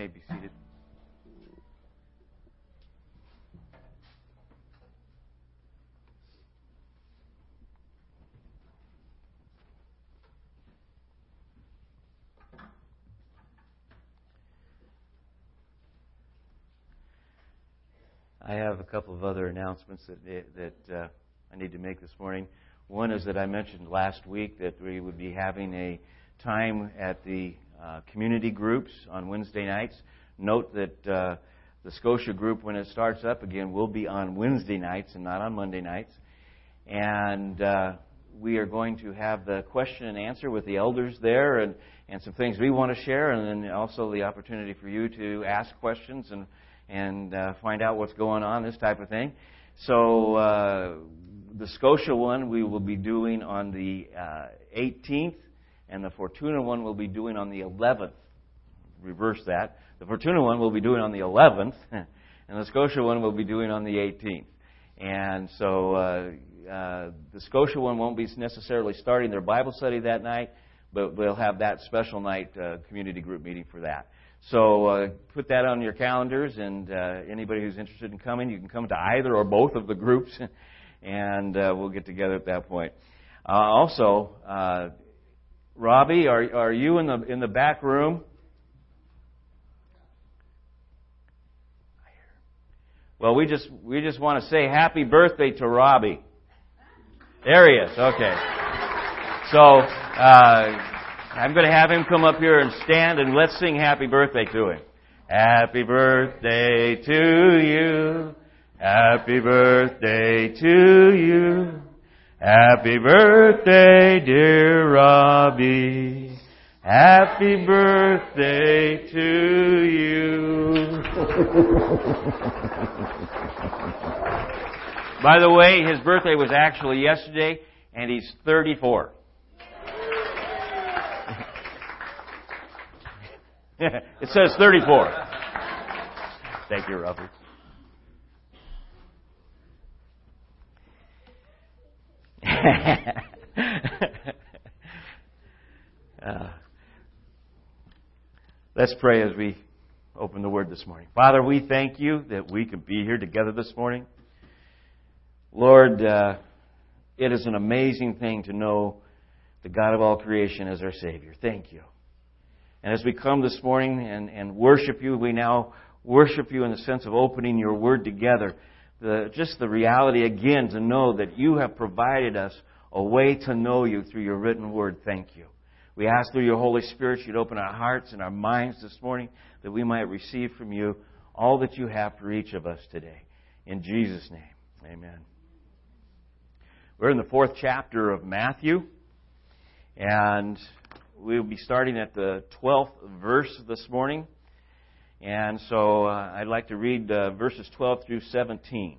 may be seated. I have a couple of other announcements that that uh, I need to make this morning. One is that I mentioned last week that we would be having a time at the uh, community groups on Wednesday nights. Note that uh, the Scotia group, when it starts up again, will be on Wednesday nights and not on Monday nights. And uh, we are going to have the question and answer with the elders there and, and some things we want to share, and then also the opportunity for you to ask questions and, and uh, find out what's going on, this type of thing. So, uh, the Scotia one we will be doing on the 18th uh, and the Fortuna one we'll be doing on the 11th. Reverse that. The Fortuna one we'll be doing on the 11th, and the Scotia one we'll be doing on the 18th. And so uh, uh, the Scotia one won't be necessarily starting their Bible study that night, but we'll have that special night uh, community group meeting for that. So uh, put that on your calendars, and uh, anybody who's interested in coming, you can come to either or both of the groups, and uh, we'll get together at that point. Uh, also, uh, Robbie, are, are you in the, in the back room? Well, we just, we just want to say happy birthday to Robbie. There he is. Okay. So, uh, I'm going to have him come up here and stand and let's sing happy birthday to him. Happy birthday to you. Happy birthday to you. Happy birthday, dear Robbie. Happy birthday to you. By the way, his birthday was actually yesterday, and he's 34. it says 34. Thank you, Robbie. uh, let's pray as we open the Word this morning. Father, we thank you that we can be here together this morning. Lord, uh, it is an amazing thing to know the God of all creation as our Savior. Thank you. And as we come this morning and, and worship you, we now worship you in the sense of opening your Word together the, just the reality again to know that you have provided us a way to know you through your written word. Thank you. We ask through your Holy Spirit you'd open our hearts and our minds this morning that we might receive from you all that you have for each of us today. In Jesus' name, amen. We're in the fourth chapter of Matthew, and we'll be starting at the 12th verse this morning. And so uh, I'd like to read uh, verses 12 through 17.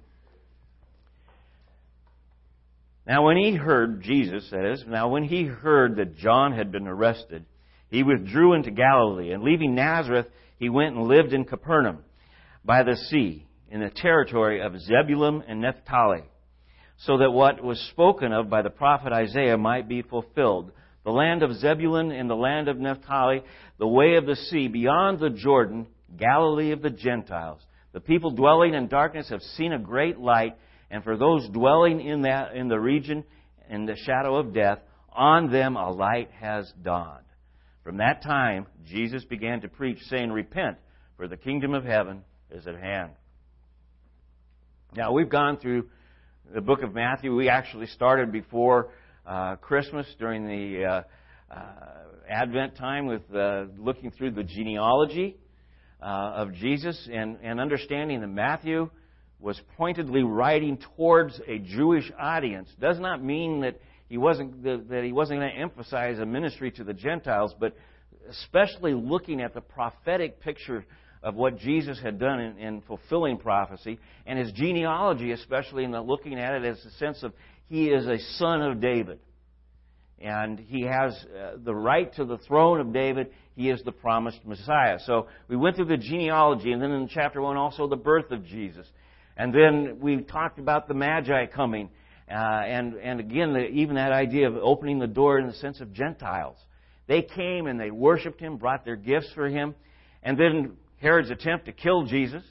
Now, when he heard, Jesus says, now when he heard that John had been arrested, he withdrew into Galilee, and leaving Nazareth, he went and lived in Capernaum by the sea, in the territory of Zebulun and Naphtali, so that what was spoken of by the prophet Isaiah might be fulfilled. The land of Zebulun and the land of Naphtali, the way of the sea beyond the Jordan, Galilee of the Gentiles. The people dwelling in darkness have seen a great light, and for those dwelling in that in the region in the shadow of death, on them a light has dawned. From that time, Jesus began to preach, saying, Repent, for the kingdom of heaven is at hand. Now, we've gone through the book of Matthew. We actually started before uh, Christmas during the uh, uh, Advent time with uh, looking through the genealogy uh, of Jesus and, and understanding that Matthew was pointedly writing towards a Jewish audience does not mean that he wasn't that he wasn't going to emphasize a ministry to the Gentiles, but especially looking at the prophetic picture of what Jesus had done in, in fulfilling prophecy and his genealogy, especially in the looking at it as a sense of he is a son of David and he has uh, the right to the throne of David. He is the promised Messiah. So we went through the genealogy, and then in chapter 1 also the birth of Jesus. And then we talked about the Magi coming, uh, and, and again, the, even that idea of opening the door in the sense of Gentiles. They came and they worshiped him, brought their gifts for him, and then Herod's attempt to kill Jesus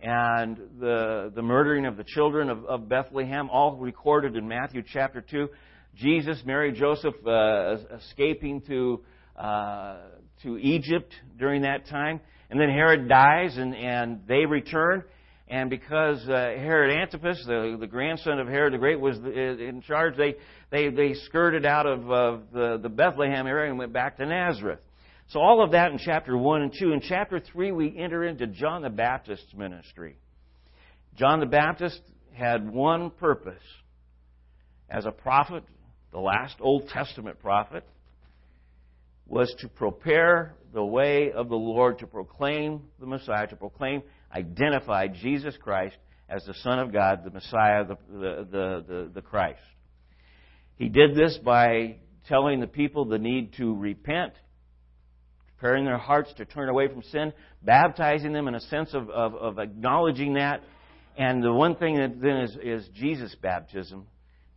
and the, the murdering of the children of, of Bethlehem, all recorded in Matthew chapter 2. Jesus, Mary, Joseph uh, escaping to, uh, to Egypt during that time. And then Herod dies and, and they return. And because uh, Herod Antipas, the, the grandson of Herod the Great, was in charge, they, they, they skirted out of uh, the, the Bethlehem area and went back to Nazareth. So all of that in chapter 1 and 2. In chapter 3, we enter into John the Baptist's ministry. John the Baptist had one purpose. As a prophet, the last Old Testament prophet, was to prepare the way of the Lord, to proclaim the Messiah, to proclaim, identify Jesus Christ as the Son of God, the Messiah, the, the, the, the, Christ. He did this by telling the people the need to repent preparing their hearts to turn away from sin, baptizing them in a sense of, of, of acknowledging that. And the one thing that then is, is Jesus' baptism.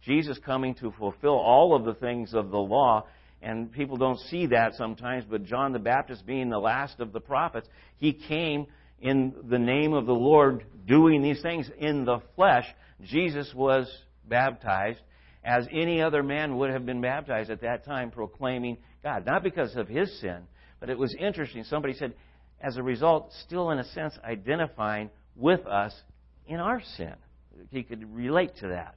Jesus coming to fulfill all of the things of the law. And people don't see that sometimes, but John the Baptist being the last of the prophets, he came in the name of the Lord doing these things in the flesh. Jesus was baptized as any other man would have been baptized at that time, proclaiming God. Not because of his sin, but it was interesting. Somebody said, as a result, still in a sense identifying with us in our sin. He could relate to that.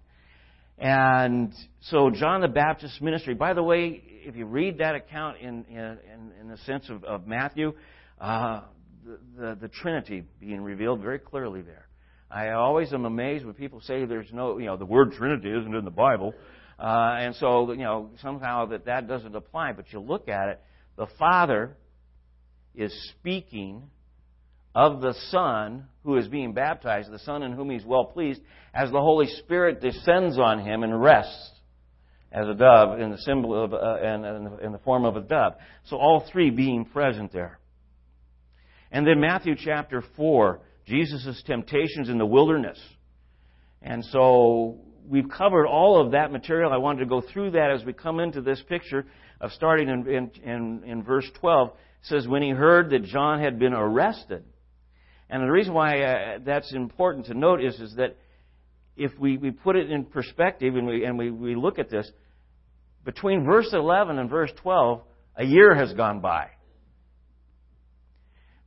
And so John the Baptist's ministry, by the way, if you read that account in, in, in the sense of, of Matthew, uh, the, the, the Trinity being revealed very clearly there. I always am amazed when people say there's no, you know, the word Trinity isn't in the Bible. Uh, and so, you know, somehow that that doesn't apply. But you look at it, the Father is speaking of the Son who is being baptized, the Son in whom He's well pleased, as the Holy Spirit descends on Him and rests as a dove in the symbol of uh, and, in the form of a dove. So all three being present there. And then Matthew chapter four, Jesus' temptations in the wilderness. And so we've covered all of that material. I wanted to go through that as we come into this picture of starting in, in, in, in verse 12. It says, When he heard that John had been arrested. And the reason why uh, that's important to note is, is that if we, we put it in perspective and, we, and we, we look at this, between verse 11 and verse 12, a year has gone by.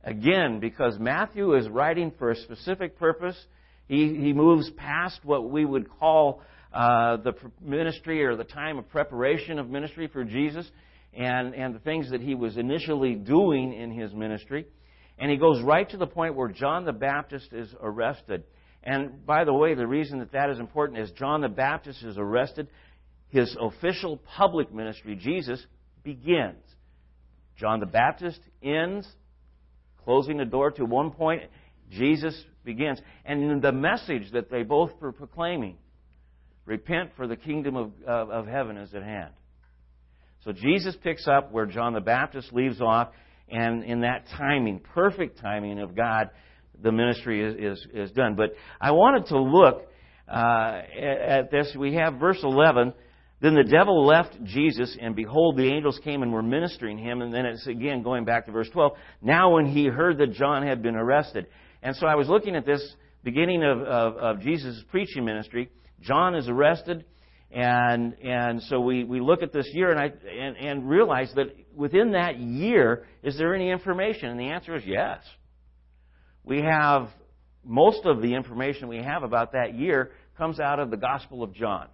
Again, because Matthew is writing for a specific purpose, he, he moves past what we would call uh, the ministry or the time of preparation of ministry for Jesus and, and the things that he was initially doing in his ministry. And he goes right to the point where John the Baptist is arrested. And by the way, the reason that that is important is John the Baptist is arrested. His official public ministry, Jesus, begins. John the Baptist ends, closing the door to one point. Jesus begins. And the message that they both were proclaiming repent, for the kingdom of, of, of heaven is at hand. So Jesus picks up where John the Baptist leaves off, and in that timing, perfect timing of God, the ministry is, is, is done. But I wanted to look uh, at this. We have verse 11. Then the devil left Jesus, and behold, the angels came and were ministering him. And then it's again going back to verse 12. Now, when he heard that John had been arrested. And so I was looking at this beginning of, of, of Jesus' preaching ministry. John is arrested. And, and so we, we look at this year and, I, and, and realize that within that year, is there any information? And the answer is yes. We have most of the information we have about that year comes out of the Gospel of John.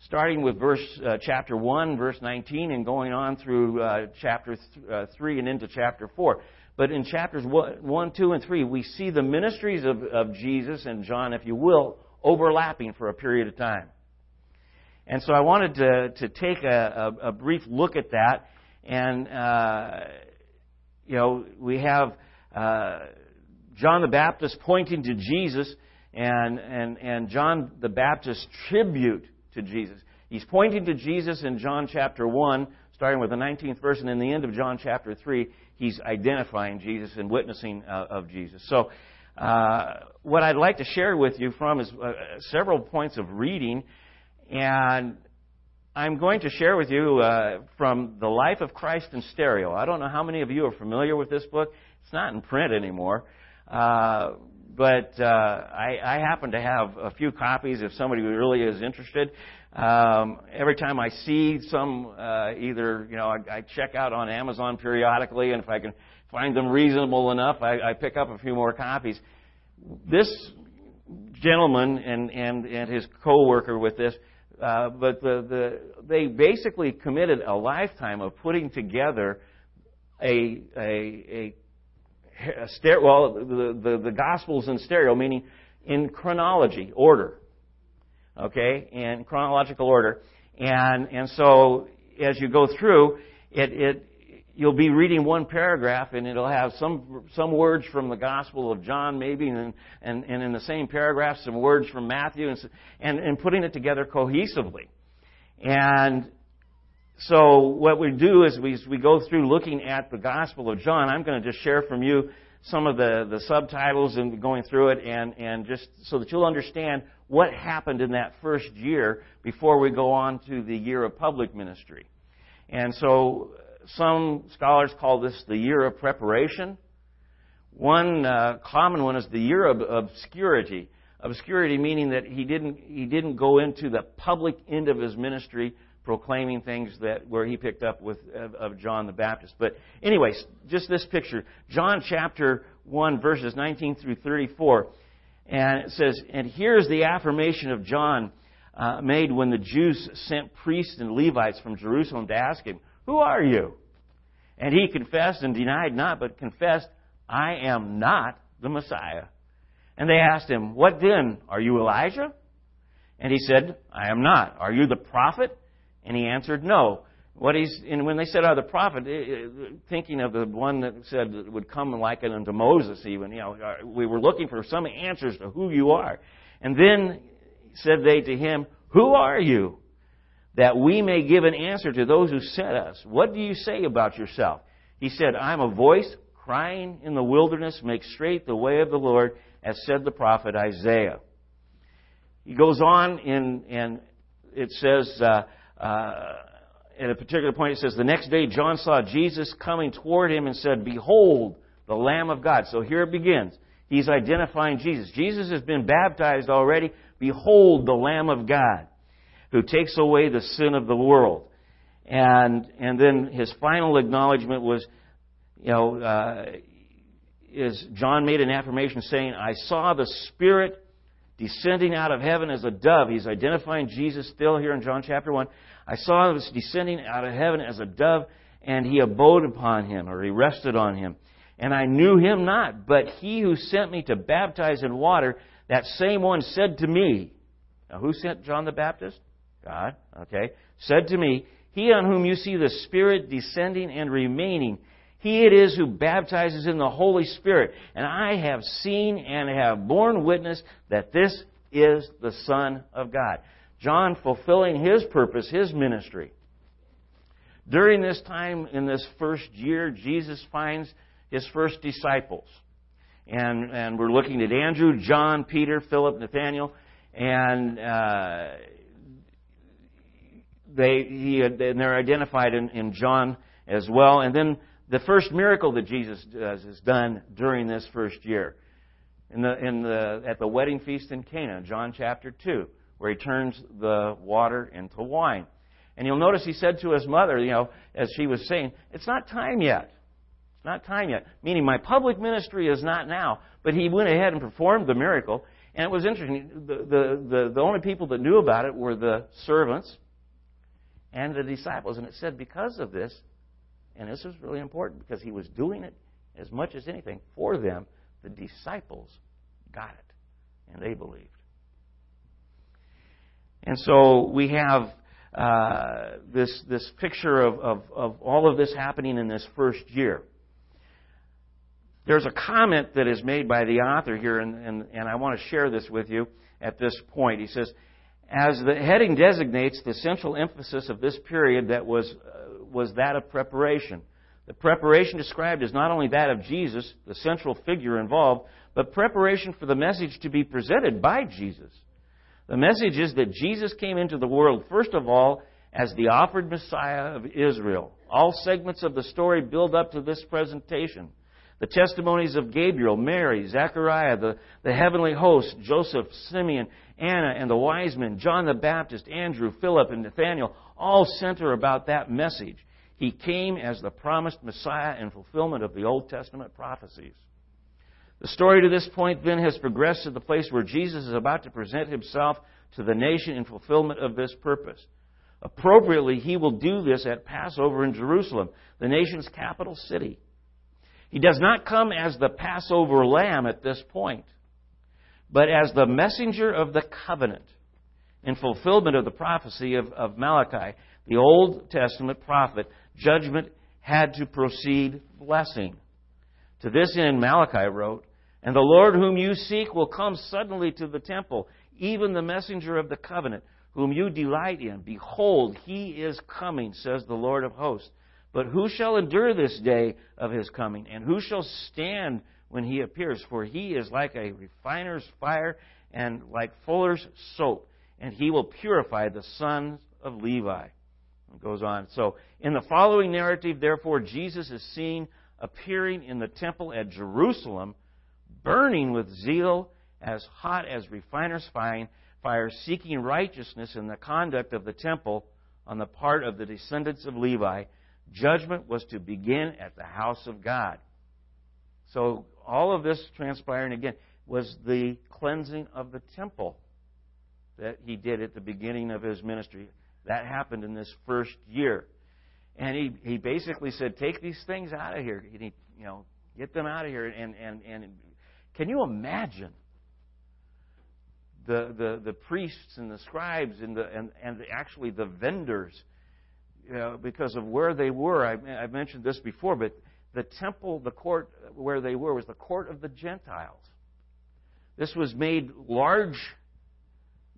Starting with verse uh, chapter 1, verse 19, and going on through uh, chapter th- uh, 3 and into chapter 4. But in chapters 1, 2, and 3, we see the ministries of, of Jesus and John, if you will, overlapping for a period of time. And so I wanted to, to take a, a, a brief look at that. And, uh, you know, we have uh, John the Baptist pointing to Jesus and, and, and John the Baptist's tribute to Jesus. He's pointing to Jesus in John chapter 1, starting with the 19th verse, and in the end of John chapter 3, he's identifying Jesus and witnessing uh, of Jesus. So, uh, what I'd like to share with you from is uh, several points of reading, and I'm going to share with you uh, from the Life of Christ in Stereo. I don't know how many of you are familiar with this book. It's not in print anymore. Uh, but uh, I, I happen to have a few copies if somebody really is interested. Um, every time I see some, uh, either you know, I, I check out on Amazon periodically, and if I can find them reasonable enough, I, I pick up a few more copies. This gentleman and and and his co-worker with this, uh, but the the they basically committed a lifetime of putting together a a a, a stereo, well, the, the, the Gospels in stereo, meaning in chronology, order okay, in chronological order. And, and so as you go through, it, it, you'll be reading one paragraph and it'll have some, some words from the Gospel of John maybe and, and, and in the same paragraph some words from Matthew and, and, and putting it together cohesively. And so what we do is we, we go through looking at the Gospel of John. I'm going to just share from you some of the, the subtitles and going through it and, and just so that you'll understand what happened in that first year before we go on to the year of public ministry. And so some scholars call this the year of preparation. One uh, common one is the year of obscurity. Obscurity meaning that he didn't, he didn't go into the public end of his ministry proclaiming things that where he picked up with of, of John the Baptist. But anyways, just this picture, John chapter 1 verses 19 through 34. And it says, and here's the affirmation of John uh, made when the Jews sent priests and Levites from Jerusalem to ask him, Who are you? And he confessed and denied not, but confessed, I am not the Messiah. And they asked him, What then? Are you Elijah? And he said, I am not. Are you the prophet? And he answered, No. What he's, and when they said, "Are the prophet," eh, eh, thinking of the one that said would come like unto Moses, even, you know, we were looking for some answers to who you are. And then said they to him, Who are you? That we may give an answer to those who sent us. What do you say about yourself? He said, I'm a voice crying in the wilderness, make straight the way of the Lord, as said the prophet Isaiah. He goes on in, and it says, uh, uh, at a particular point, it says, The next day John saw Jesus coming toward him and said, Behold, the Lamb of God. So here it begins. He's identifying Jesus. Jesus has been baptized already. Behold, the Lamb of God who takes away the sin of the world. And, and then his final acknowledgement was, you know, uh, is John made an affirmation saying, I saw the Spirit descending out of heaven as a dove. He's identifying Jesus still here in John chapter 1. I saw him descending out of heaven as a dove, and he abode upon him, or he rested on him. And I knew him not, but he who sent me to baptize in water, that same one said to me, Now who sent John the Baptist? God, okay. Said to me, He on whom you see the Spirit descending and remaining, he it is who baptizes in the Holy Spirit. And I have seen and have borne witness that this is the Son of God. John fulfilling his purpose, his ministry. During this time, in this first year, Jesus finds his first disciples. And, and we're looking at Andrew, John, Peter, Philip, Nathaniel, and uh, they he, and they're identified in, in John as well. And then the first miracle that Jesus does is done during this first year. In the, in the, at the wedding feast in Cana, John chapter 2, where he turns the water into wine. And you'll notice he said to his mother, you know, as she was saying, it's not time yet. It's not time yet. Meaning my public ministry is not now. But he went ahead and performed the miracle. And it was interesting. The, the, the, the only people that knew about it were the servants and the disciples. And it said because of this, and this is really important because he was doing it as much as anything for them. The disciples got it, and they believed. And so we have uh, this, this picture of, of, of all of this happening in this first year. There's a comment that is made by the author here, and, and, and I want to share this with you at this point. He says, as the heading designates, the central emphasis of this period that was uh, was that of preparation. The preparation described is not only that of Jesus, the central figure involved, but preparation for the message to be presented by Jesus. The message is that Jesus came into the world, first of all, as the offered Messiah of Israel. All segments of the story build up to this presentation. The testimonies of Gabriel, Mary, Zechariah, the, the heavenly host, Joseph, Simeon, Anna, and the wise men, John the Baptist, Andrew, Philip, and Nathaniel, all center about that message. He came as the promised Messiah in fulfillment of the Old Testament prophecies. The story to this point then has progressed to the place where Jesus is about to present himself to the nation in fulfillment of this purpose. Appropriately, he will do this at Passover in Jerusalem, the nation's capital city. He does not come as the Passover lamb at this point, but as the messenger of the covenant in fulfillment of the prophecy of, of Malachi, the Old Testament prophet. Judgment had to proceed blessing. To this end, Malachi wrote, And the Lord whom you seek will come suddenly to the temple, even the messenger of the covenant, whom you delight in. Behold, he is coming, says the Lord of hosts. But who shall endure this day of his coming? And who shall stand when he appears? For he is like a refiner's fire and like fuller's soap, and he will purify the sons of Levi. It goes on. So, in the following narrative, therefore, Jesus is seen appearing in the temple at Jerusalem, burning with zeal as hot as refiner's fire, seeking righteousness in the conduct of the temple on the part of the descendants of Levi. Judgment was to begin at the house of God. So, all of this transpiring again was the cleansing of the temple that he did at the beginning of his ministry. That happened in this first year. And he, he basically said, take these things out of here. He, you know, get them out of here. And, and, and can you imagine the, the, the priests and the scribes and, the, and, and actually the vendors, you know, because of where they were? I, I've mentioned this before, but the temple, the court where they were, was the court of the Gentiles. This was made large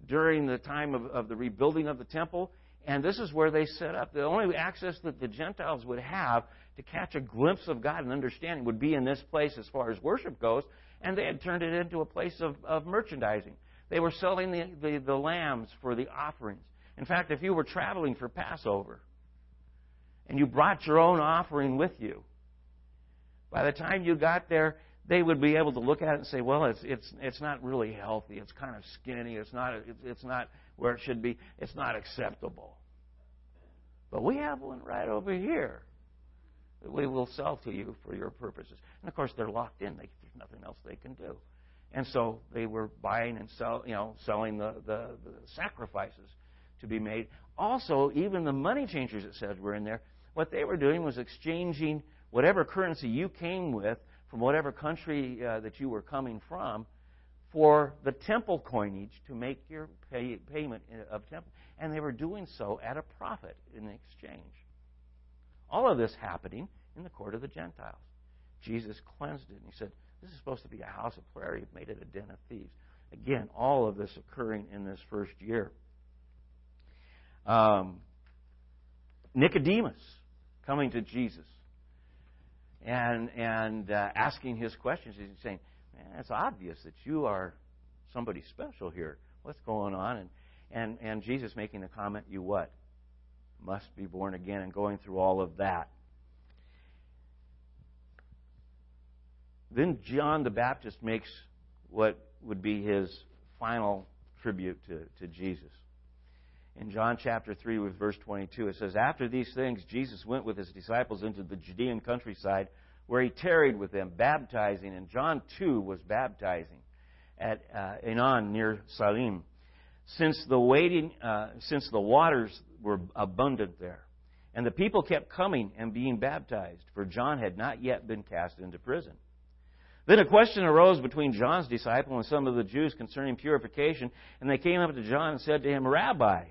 during the time of, of the rebuilding of the temple. And this is where they set up. The only access that the Gentiles would have to catch a glimpse of God and understanding would be in this place as far as worship goes. And they had turned it into a place of, of merchandising. They were selling the, the, the lambs for the offerings. In fact, if you were traveling for Passover and you brought your own offering with you, by the time you got there, they would be able to look at it and say, well, it's, it's, it's not really healthy. It's kind of skinny. It's not, it's, not where it should be. It's not acceptable. But we have one right over here that we will sell to you for your purposes. And of course, they're locked in. They, there's nothing else they can do. And so they were buying and sell, you know, selling the, the, the sacrifices to be made. Also, even the money changers, it says, were in there. What they were doing was exchanging whatever currency you came with from whatever country uh, that you were coming from for the temple coinage to make your pay, payment of temple. And they were doing so at a profit in exchange. All of this happening in the court of the Gentiles. Jesus cleansed it, and he said, This is supposed to be a house of prayer. You've made it a den of thieves. Again, all of this occurring in this first year. Um, Nicodemus coming to Jesus and and uh, asking his questions. He's saying, "Man, it's obvious that you are somebody special here. What's going on?" And and and Jesus making the comment, "You what? Must be born again," and going through all of that. Then John the Baptist makes what would be his final tribute to, to Jesus in John chapter 3 with verse 22. It says, After these things, Jesus went with his disciples into the Judean countryside, where he tarried with them, baptizing. And John too was baptizing at uh, Aenon near Salim, since the waiting, uh, since the waters were abundant there. And the people kept coming and being baptized, for John had not yet been cast into prison. Then a question arose between John's disciple and some of the Jews concerning purification, and they came up to John and said to him, Rabbi,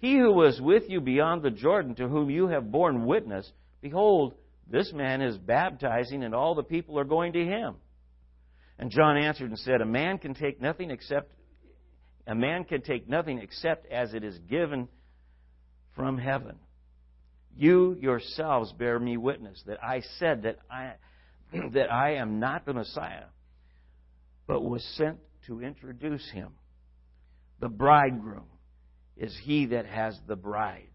he who was with you beyond the Jordan, to whom you have borne witness, behold, this man is baptizing, and all the people are going to him. And John answered and said, A man can take nothing except a man can take nothing except as it is given from heaven. You yourselves bear me witness that I said that I that I am not the Messiah, but was sent to introduce him. The bridegroom is he that has the bride.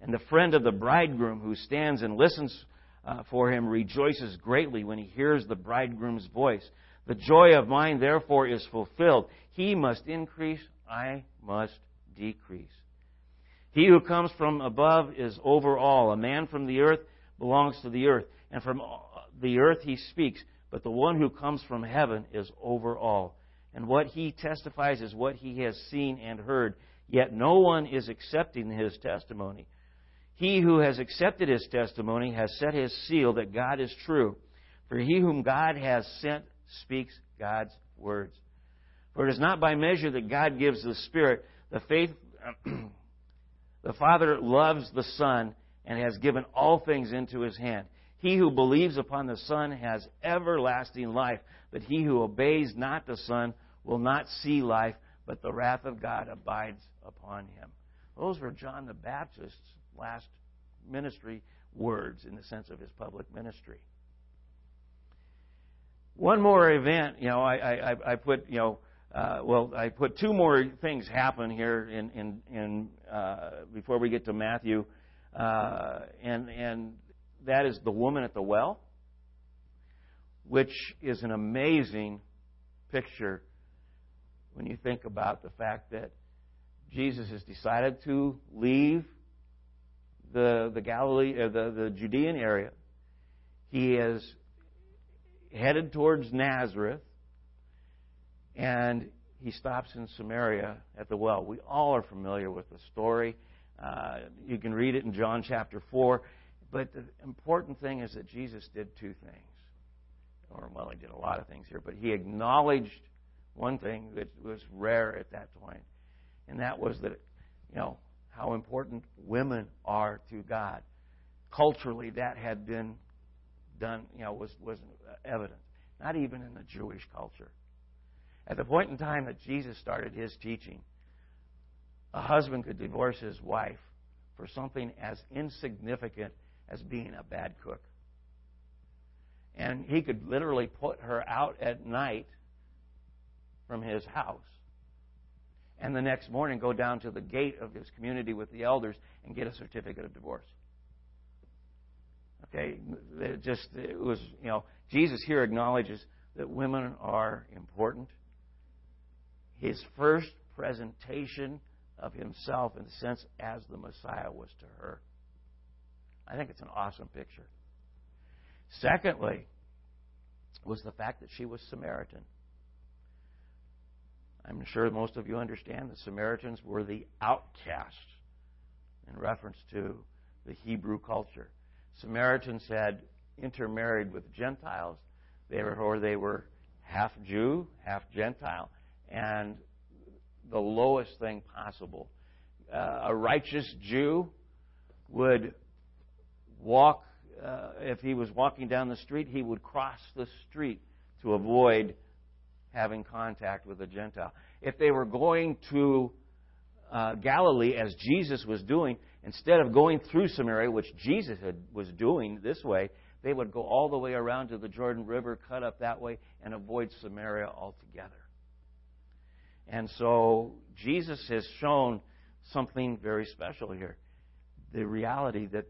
And the friend of the bridegroom who stands and listens uh, for him rejoices greatly when he hears the bridegroom's voice. The joy of mine, therefore, is fulfilled. He must increase, I must decrease. He who comes from above is over all. A man from the earth belongs to the earth, and from the earth he speaks. But the one who comes from heaven is over all. And what he testifies is what he has seen and heard, yet no one is accepting his testimony. He who has accepted his testimony has set his seal that God is true. For he whom God has sent speaks God's words. For it is not by measure that God gives the Spirit. The faith, the Father loves the Son and has given all things into his hand. He who believes upon the Son has everlasting life, but he who obeys not the Son will not see life, but the wrath of God abides upon him. Those were John the Baptist's last ministry words in the sense of his public ministry. One more event, you know, I, I, I put, you know, uh, well, I put two more things happen here in, in, in uh, before we get to Matthew, uh, and and that is the woman at the well, which is an amazing picture when you think about the fact that Jesus has decided to leave the, the Galilee, uh, the, the Judean area. He is headed towards Nazareth, and he stops in Samaria at the well. We all are familiar with the story. Uh, you can read it in John chapter 4. But the important thing is that Jesus did two things. Or, well, he did a lot of things here, but he acknowledged one thing that was rare at that point, and that was that, you know, how important women are to God. Culturally, that had been done, you know, was, was evident. Not even in the Jewish culture. At the point in time that Jesus started his teaching, a husband could divorce his wife for something as insignificant as being a bad cook. And he could literally put her out at night from his house. And the next morning go down to the gate of his community with the elders and get a certificate of divorce. Okay, it just it was you know Jesus here acknowledges that women are important. His first presentation of himself, in the sense, as the Messiah was to her. I think it's an awesome picture. Secondly, was the fact that she was Samaritan. I'm sure most of you understand the Samaritans were the outcasts in reference to the Hebrew culture. Samaritans had intermarried with Gentiles, they were, or they were half Jew, half Gentile, and the lowest thing possible. Uh, a righteous Jew would walk, uh, if he was walking down the street, he would cross the street to avoid having contact with a Gentile. If they were going to uh, Galilee, as Jesus was doing, instead of going through Samaria, which Jesus had, was doing this way, they would go all the way around to the Jordan River, cut up that way, and avoid Samaria altogether. And so Jesus has shown something very special here the reality that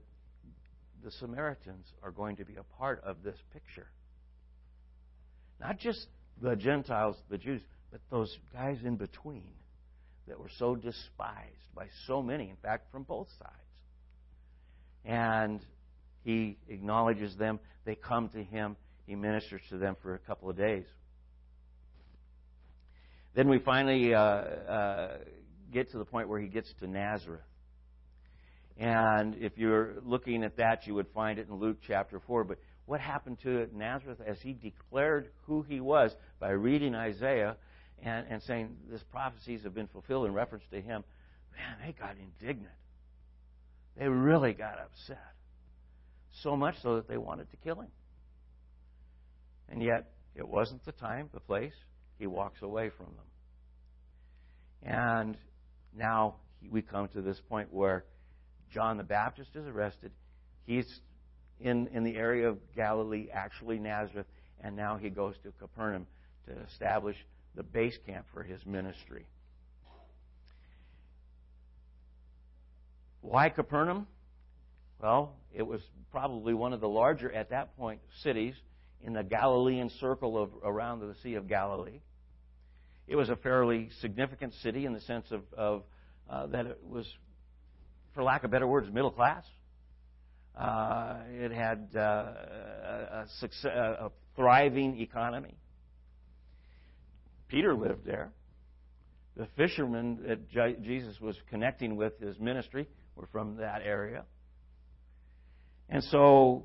the Samaritans are going to be a part of this picture. Not just the Gentiles, the Jews, but those guys in between that were so despised by so many, in fact, from both sides. And he acknowledges them. They come to him. He ministers to them for a couple of days. Then we finally uh, uh, get to the point where he gets to Nazareth. And if you're looking at that, you would find it in Luke chapter 4. But what happened to Nazareth as he declared who he was by reading Isaiah and, and saying these prophecies have been fulfilled in reference to him, man, they got indignant. They really got upset. So much so that they wanted to kill him. And yet, it wasn't the time, the place. He walks away from them. And now we come to this point where John the Baptist is arrested. He's in, in the area of Galilee, actually Nazareth, and now he goes to Capernaum to establish the base camp for his ministry. Why Capernaum? Well, It was probably one of the larger, at that point, cities in the Galilean circle of around the Sea of Galilee. It was a fairly significant city in the sense of, of uh, that it was, for lack of better words, middle class. Uh, it had uh, a, success, a thriving economy. Peter lived there. The fishermen that Jesus was connecting with his ministry were from that area. And so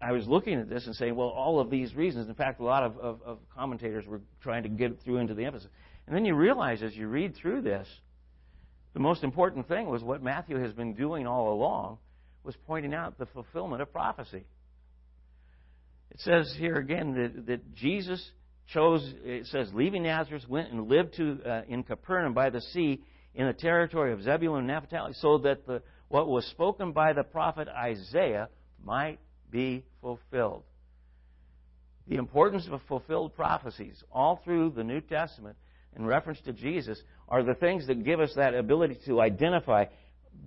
I was looking at this and saying, well, all of these reasons. In fact, a lot of, of, of, commentators were trying to get through into the emphasis. And then you realize as you read through this, the most important thing was what Matthew has been doing all along was pointing out the fulfillment of prophecy. It says here again that, that Jesus chose, it says, leaving Nazareth, went and lived to, uh, in Capernaum by the sea in the territory of Zebulun and Naphtali, so that the, what was spoken by the prophet Isaiah might be fulfilled. The importance of fulfilled prophecies all through the New Testament in reference to Jesus are the things that give us that ability to identify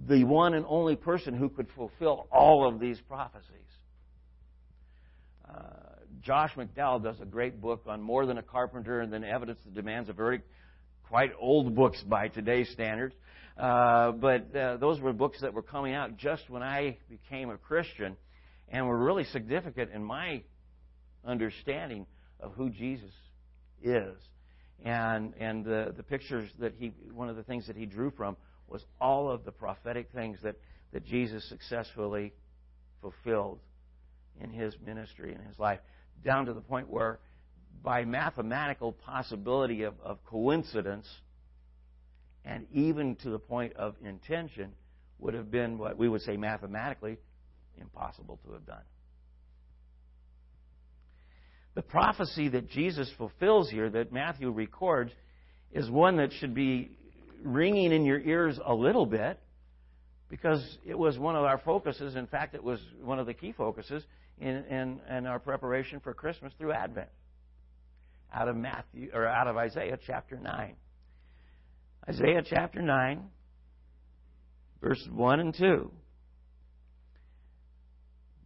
the one and only person who could fulfill all of these prophecies. Uh, Josh McDowell does a great book on More Than a Carpenter and Then Evidence That Demands a Verdict. Quite old books by today's standards. Uh, but uh, those were books that were coming out just when I became a Christian and were really significant in my understanding of who Jesus is. And, and the, the pictures that he, one of the things that he drew from was all of the prophetic things that, that Jesus successfully fulfilled in his ministry and his life, down to the point where, by mathematical possibility of, of coincidence, and even to the point of intention, would have been what we would say mathematically impossible to have done. The prophecy that Jesus fulfills here, that Matthew records, is one that should be ringing in your ears a little bit because it was one of our focuses. In fact, it was one of the key focuses in, in, in our preparation for Christmas through Advent. Out of Matthew or out of Isaiah chapter nine. Isaiah chapter nine, verse one and two.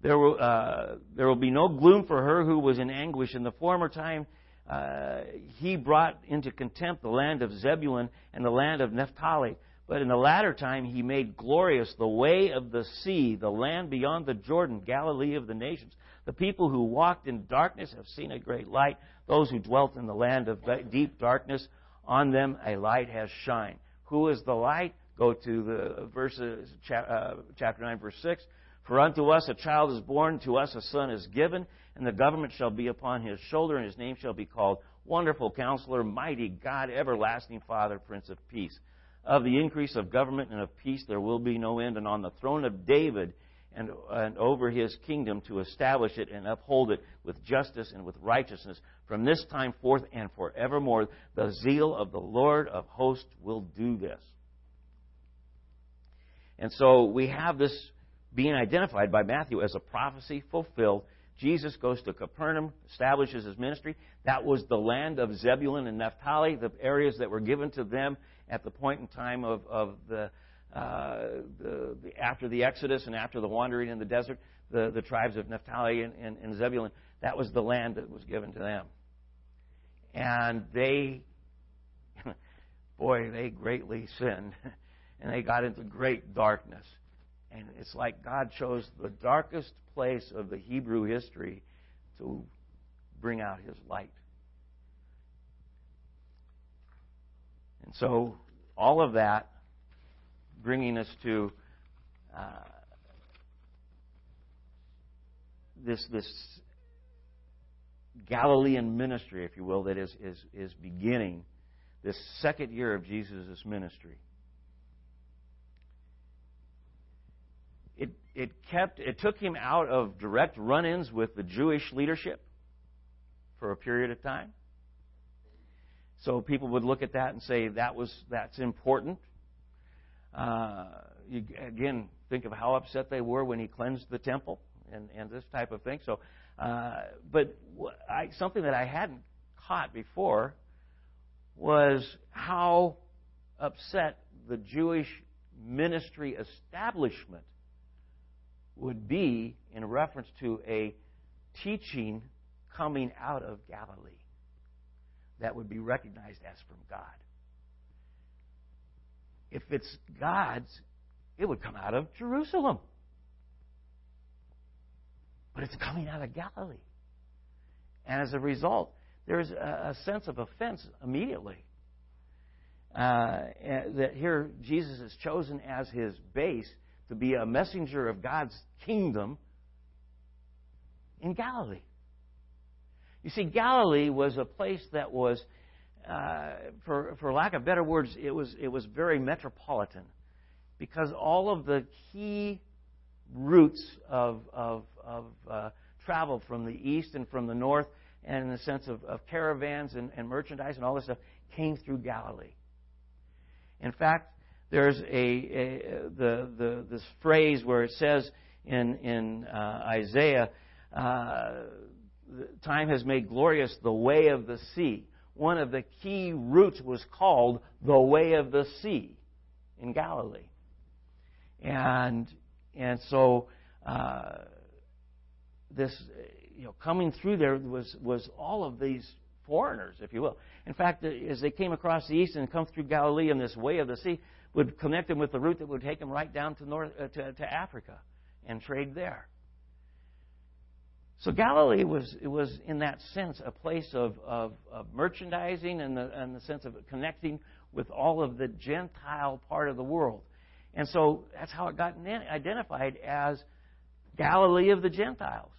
There will, uh, there will be no gloom for her who was in anguish. In the former time, uh, he brought into contempt the land of Zebulun and the land of Naphtali. But in the latter time, he made glorious the way of the sea, the land beyond the Jordan, Galilee of the nations. The people who walked in darkness have seen a great light. Those who dwelt in the land of deep darkness, on them a light has shined. Who is the light? Go to the verses, uh, chapter 9, verse 6. For unto us a child is born, to us a son is given, and the government shall be upon his shoulder, and his name shall be called Wonderful Counselor, Mighty God, Everlasting Father, Prince of Peace. Of the increase of government and of peace there will be no end, and on the throne of David and, and over his kingdom to establish it and uphold it with justice and with righteousness from this time forth and forevermore. The zeal of the Lord of hosts will do this. And so we have this being identified by Matthew as a prophecy fulfilled. Jesus goes to Capernaum, establishes his ministry. That was the land of Zebulun and Naphtali, the areas that were given to them at the point in time of, of the, uh, the, the, after the Exodus and after the wandering in the desert, the, the tribes of Naphtali and, and, and Zebulun. That was the land that was given to them. And they, boy, they greatly sinned. And they got into great darkness. And it's like God chose the darkest place of the Hebrew history to bring out his light. And so, all of that bringing us to uh, this, this Galilean ministry, if you will, that is, is, is beginning this second year of Jesus' ministry. it, it kept it took him out of direct run-ins with the Jewish leadership for a period of time. So people would look at that and say that was that's important. Uh, you, again, think of how upset they were when he cleansed the temple and, and this type of thing. So, uh, but I, something that I hadn't caught before was how upset the Jewish ministry establishment would be in reference to a teaching coming out of Galilee that would be recognized as from God. If it's God's, it would come out of Jerusalem. But it's coming out of Galilee. And as a result, there's a, sense of offense immediately. Uh, that here Jesus is chosen as his base to be a messenger of God's kingdom in Galilee. You see, Galilee was a place that was, uh, for, for lack of better words, it was, it was very metropolitan because all of the key routes of, of, of uh, travel from the east and from the north, and in the sense of, of caravans and, and merchandise and all this stuff, came through Galilee. In fact, there's a, a the, the, this phrase where it says in, in uh, Isaiah, uh, time has made glorious the way of the sea. One of the key routes was called the way of the sea in Galilee. And, and so, uh, this, you know, coming through there was, was all of these foreigners, if you will. In fact, as they came across the east and come through Galilee in this way of the sea, would connect them with the route that would take them right down to north uh, to, to Africa and trade there. So Galilee was was in that sense a place of, of, of merchandising and the, and the sense of connecting with all of the Gentile part of the world. And so that's how it got identified as Galilee of the Gentiles.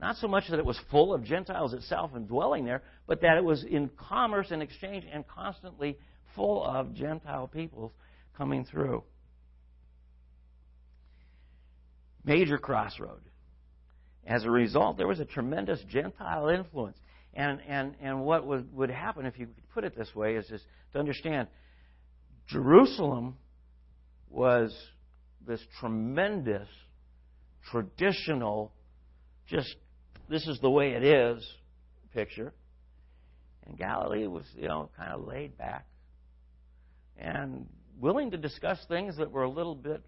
Not so much that it was full of Gentiles itself and dwelling there, but that it was in commerce and exchange and constantly full of Gentile peoples coming through. Major crossroad. As a result, there was a tremendous Gentile influence. And, and, and what would, would happen, if you could put it this way, is to understand Jerusalem was this tremendous, traditional, just this is the way it is picture. And Galilee was, you know, kind of laid back and willing to discuss things that were a little bit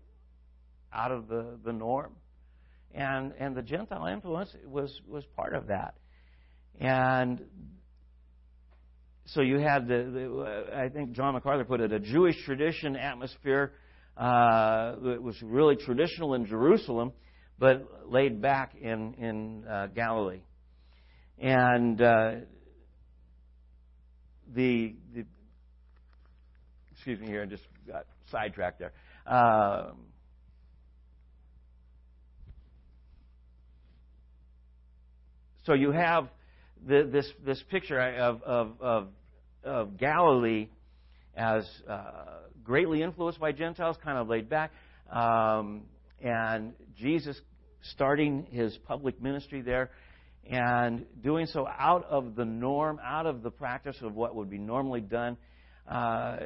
out of the, the norm. And, and the Gentile influence was, was part of that. And so you had the, the I think John MacArthur put it, a Jewish tradition atmosphere. Uh, it was really traditional in Jerusalem, but laid back in in uh, Galilee. And uh, the the excuse me here, I just got sidetracked there. Um, so you have the, this this picture of of, of, of Galilee as uh, greatly influenced by Gentiles, kind of laid back, um, and Jesus starting his public ministry there and doing so out of the norm, out of the practice of what would be normally done. Uh,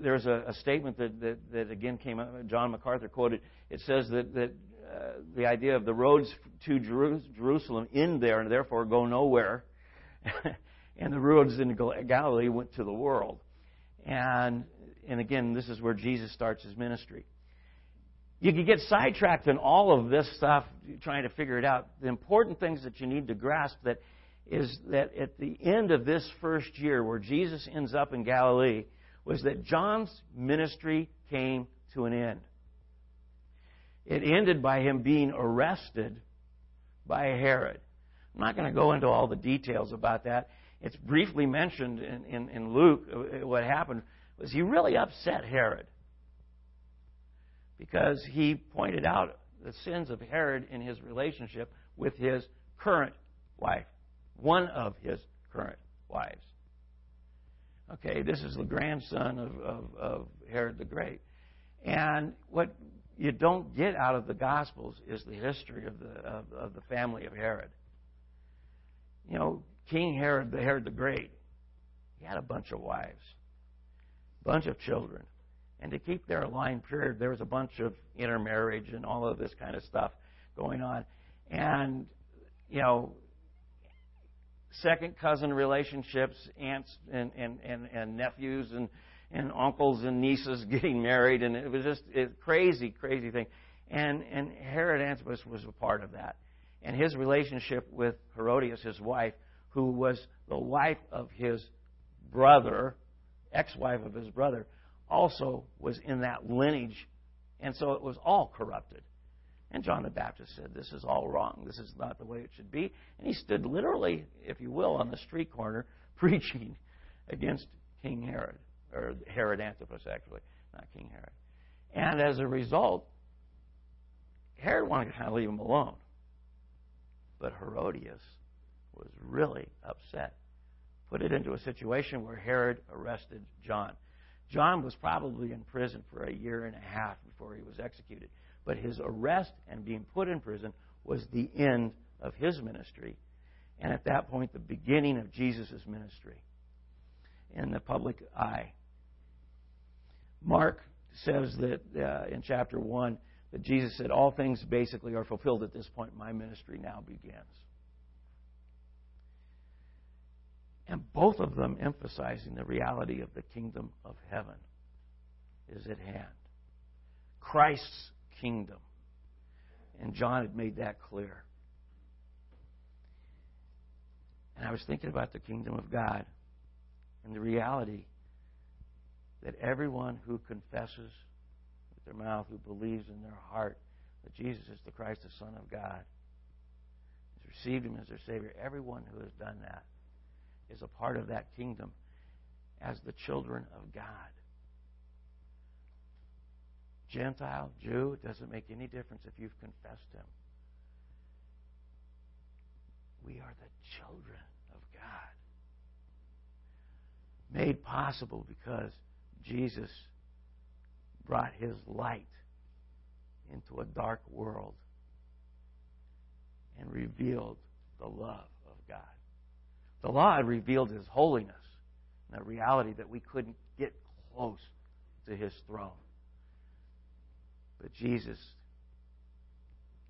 there's a, a statement that, that, that, again came up, John MacArthur quoted. It says that, that uh, the idea of the roads to Jerusalem in there and therefore go nowhere, and the roads in Galilee went to the world. And, and again, this is where Jesus starts his ministry you could get sidetracked in all of this stuff trying to figure it out. The important things that you need to grasp that is that at the end of this first year where Jesus ends up in Galilee was that John's ministry came to an end. It ended by him being arrested by Herod. I'm not going to go into all the details about that. It's briefly mentioned in, in, in Luke. Uh, what happened was he really upset Herod because he pointed out the sins of Herod in his relationship with his current wife, one of his current wives. Okay, this is the grandson of, of, of Herod the Great. And what you don't get out of the Gospels is the history of the, of, of the family of Herod. You know, King Herod, the Herod the Great, he had a bunch of wives, bunch of children. And to keep their line pure, there was a bunch of intermarriage and all of this kind of stuff going on. And, you know, second cousin relationships, aunts and, and, and, and nephews and, and uncles and nieces getting married, and it was just a crazy, crazy thing. And, and Herod Antipas was a part of that. And his relationship with Herodias, his wife, who was the wife of his brother, ex wife of his brother, also was in that lineage. And so it was all corrupted. And John the Baptist said, This is all wrong. This is not the way it should be. And he stood literally, if you will, on the street corner preaching against King Herod, or Herod Antipas, actually, not King Herod. And as a result, Herod wanted to kind of leave him alone. But Herodias was really upset. Put it into a situation where Herod arrested John. John was probably in prison for a year and a half before he was executed. But his arrest and being put in prison was the end of his ministry. And at that point, the beginning of Jesus' ministry in the public eye. Mark says that uh, in chapter 1 that Jesus said, All things basically are fulfilled at this point. My ministry now begins. And both of them emphasizing the reality of the kingdom of heaven is at hand. Christ's kingdom. And John had made that clear. And I was thinking about the kingdom of God and the reality that everyone who confesses with their mouth, who believes in their heart that Jesus is the Christ, the Son of God, has received Him as their Savior, everyone who has done that is a part of that kingdom as the children of God. Gentile, Jew, it doesn't make any difference if you've confessed Him. We are the children of God. Made possible because Jesus brought His light into a dark world and revealed the love of God. The law had revealed His holiness the reality that we couldn't get close to His throne. But Jesus,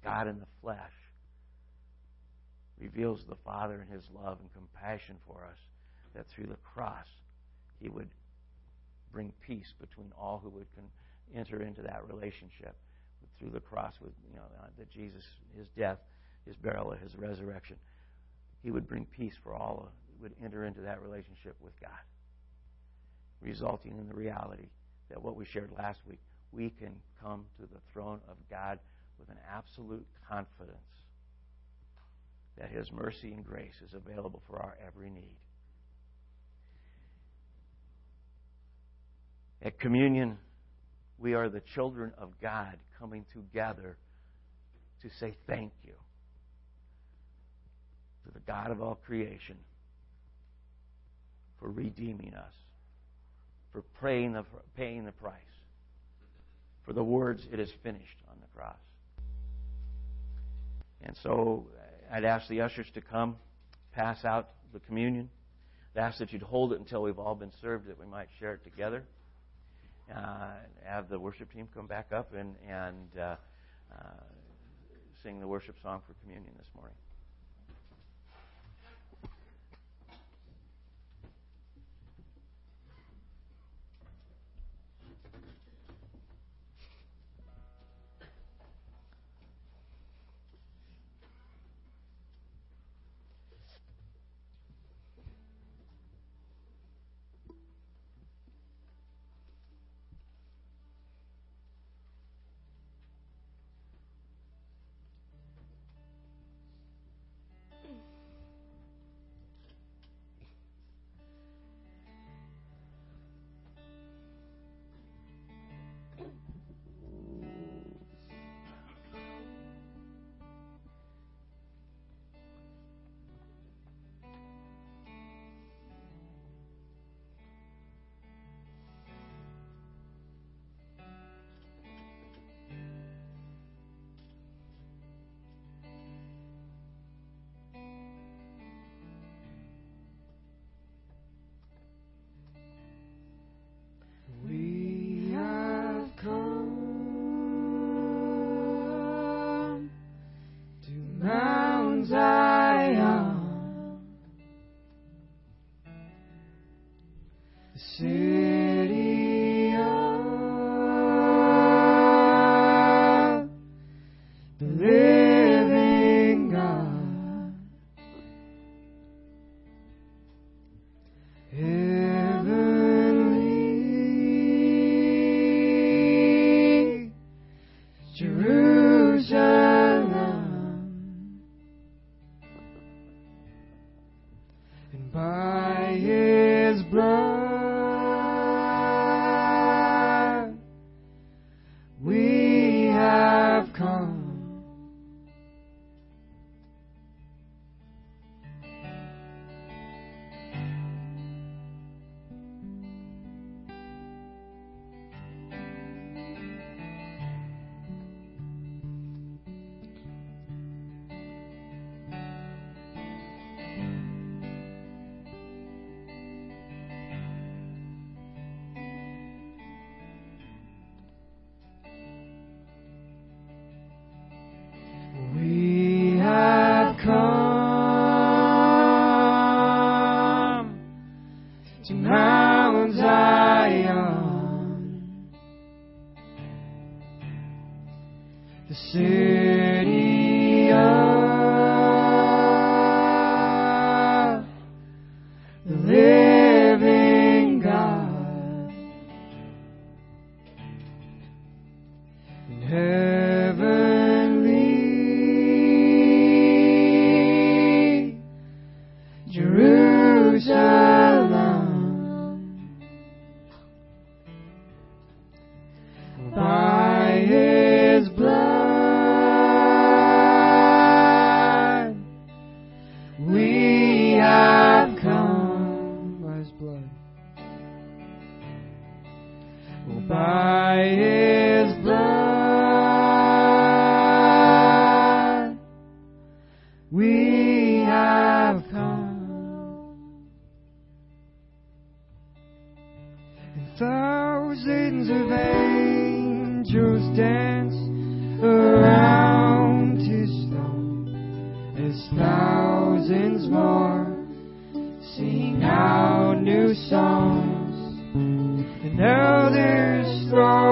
God in the flesh, reveals the Father and His love and compassion for us, that through the cross, He would bring peace between all who would enter into that relationship through the cross with you know uh, that Jesus his death his burial his resurrection. He would bring peace for all uh, who would enter into that relationship with God resulting in the reality that what we shared last week we can come to the throne of God with an absolute confidence that His mercy and grace is available for our every need. At communion, we are the children of God coming together to say thank you to the God of all creation for redeeming us, for paying the, price for the words, it is finished on the cross. And so I'd ask the ushers to come, pass out the communion. I'd ask that you'd hold it until we've all been served, that we might share it together. Uh, have the worship team come back up and, and uh, uh, sing the worship song for communion this morning. thousands of angels dance around his throne as thousands more sing out new songs. And elders throw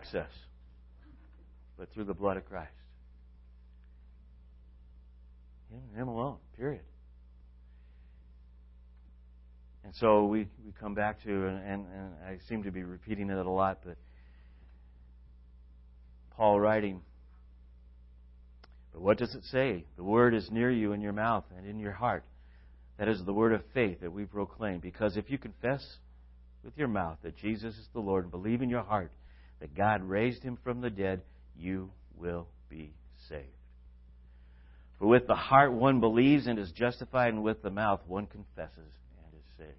access but through the blood of Christ. Him, him alone, period. And so we, we come back to, and, and, and I seem to be repeating it a lot, but Paul writing, but what does it say? The word is near you in your mouth and in your heart. That is the word of faith that we proclaim. Because if you confess with your mouth that Jesus is the Lord and believe in your heart that God raised him from the dead, you will be saved. For with the heart one believes and is justified, and with the mouth one confesses and is saved.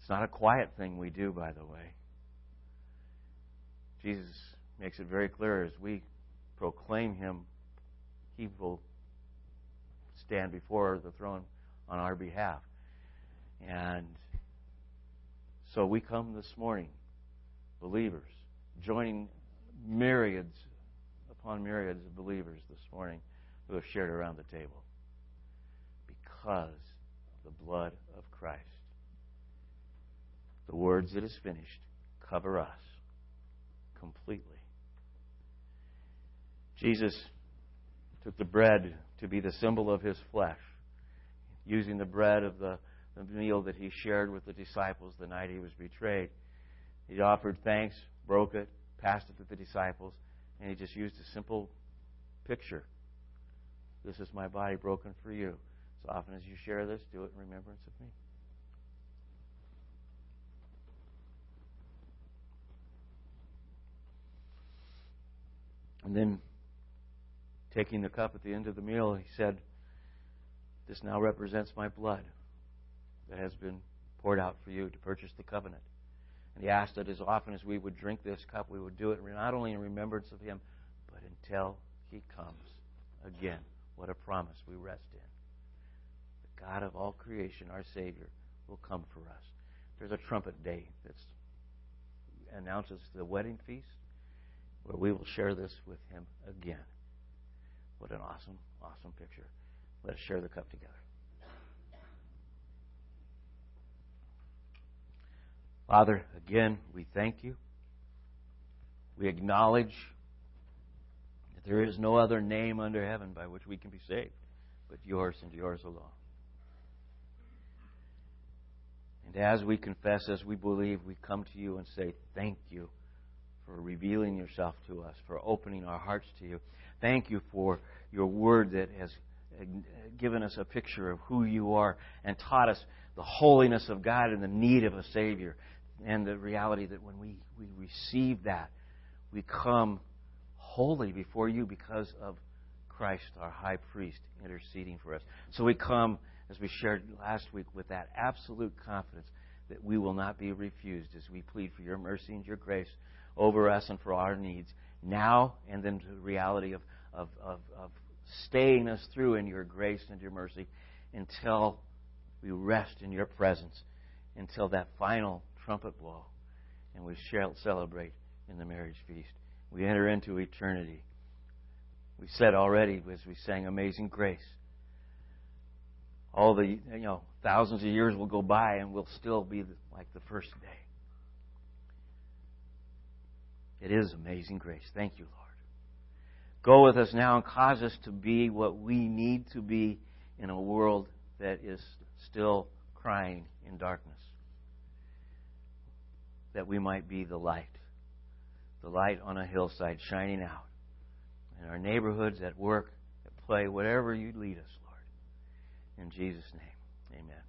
It's not a quiet thing we do, by the way. Jesus makes it very clear as we proclaim him, he will stand before the throne on our behalf. And so we come this morning, believers, joining myriads upon myriads of believers this morning who have shared around the table because of the blood of Christ. The words it is finished cover us completely. Jesus took the bread to be the symbol of his flesh, using the bread of the, the meal that he shared with the disciples the night he was betrayed. He offered thanks, broke it, passed it to the disciples, and he just used a simple picture. This is my body broken for you. So often as you share this, do it in remembrance of me. And then, taking the cup at the end of the meal, he said, This now represents my blood that has been poured out for you to purchase the covenant. And he asked that as often as we would drink this cup, we would do it not only in remembrance of him, but until he comes again. What a promise we rest in. The God of all creation, our Savior, will come for us. There's a trumpet day that announces the wedding feast where we will share this with him again. What an awesome, awesome picture. Let us share the cup together. Father, again, we thank you. We acknowledge that there is no other name under heaven by which we can be saved but yours and yours alone. And as we confess, as we believe, we come to you and say, Thank you for revealing yourself to us, for opening our hearts to you. Thank you for your word that has given us a picture of who you are and taught us the holiness of God and the need of a Savior. And the reality that when we, we receive that, we come holy before you because of Christ, our high priest, interceding for us. So we come, as we shared last week, with that absolute confidence that we will not be refused as we plead for your mercy and your grace over us and for our needs now and then to the reality of, of, of, of staying us through in your grace and your mercy until we rest in your presence, until that final trumpet blow, and we shall celebrate in the marriage feast. We enter into eternity. We said already as we sang Amazing Grace. All the, you know, thousands of years will go by and we'll still be like the first day. It is amazing grace. Thank you, Lord. Go with us now and cause us to be what we need to be in a world that is still crying in darkness. That we might be the light, the light on a hillside shining out in our neighborhoods, at work, at play, whatever you lead us, Lord. In Jesus' name, amen.